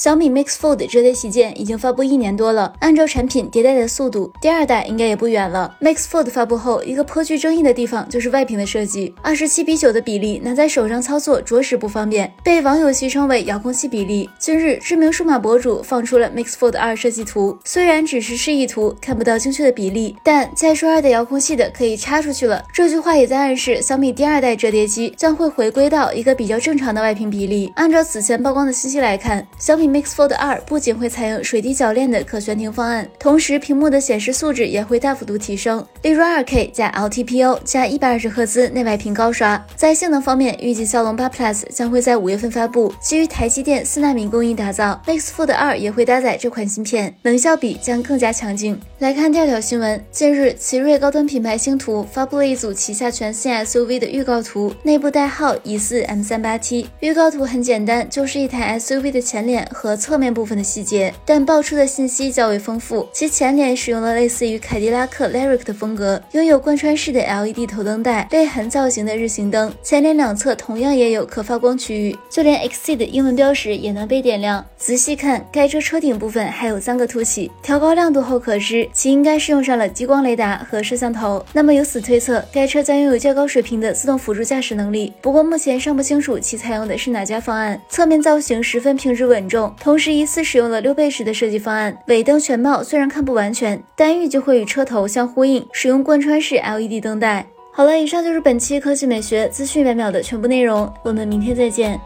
小米 Mix Fold 折叠旗舰已经发布一年多了，按照产品迭代的速度，第二代应该也不远了。Mix Fold 发布后，一个颇具争议的地方就是外屏的设计，二十七比九的比例拿在手上操作着实不方便，被网友戏称为遥控器比例。近日，知名数码博主放出了 Mix Fold 二设计图，虽然只是示意图，看不到精确的比例，但再说二代遥控器的可以插出去了。这句话也在暗示小米第二代折叠机将会回归到一个比较正常的外屏比例。按照此前曝光的信息来看，小米。Mix Fold 2不仅会采用水滴铰链的可悬停方案，同时屏幕的显示素质也会大幅度提升，例如 2K 加 LTPO 加120赫兹内外屏高刷。在性能方面，预计骁龙8 Plus 将会在五月份发布，基于台积电四纳米工艺打造，Mix Fold 2也会搭载这款芯片，能效比将更加强劲。来看第二条新闻，近日奇瑞高端品牌星途发布了一组旗下全新 SUV 的预告图，内部代号疑似 M38T。预告图很简单，就是一台 SUV 的前脸。和侧面部分的细节，但爆出的信息较为丰富。其前脸使用了类似于凯迪拉克 Lyric 的风格，拥有贯穿式的 LED 头灯带、泪痕造型的日行灯，前脸两侧同样也有可发光区域，就连 Exceed 英文标识也能被点亮。仔细看，该车车顶部分还有三个凸起，调高亮度后可知其应该是用上了激光雷达和摄像头。那么由此推测，该车将拥有较高水平的自动辅助驾驶能力。不过目前尚不清楚其采用的是哪家方案。侧面造型十分平直稳重。同时，疑似使用了溜背式的设计方案，尾灯全貌虽然看不完全，但预计会与车头相呼应，使用贯穿式 LED 灯带。好了，以上就是本期科技美学资讯百秒的全部内容，我们明天再见。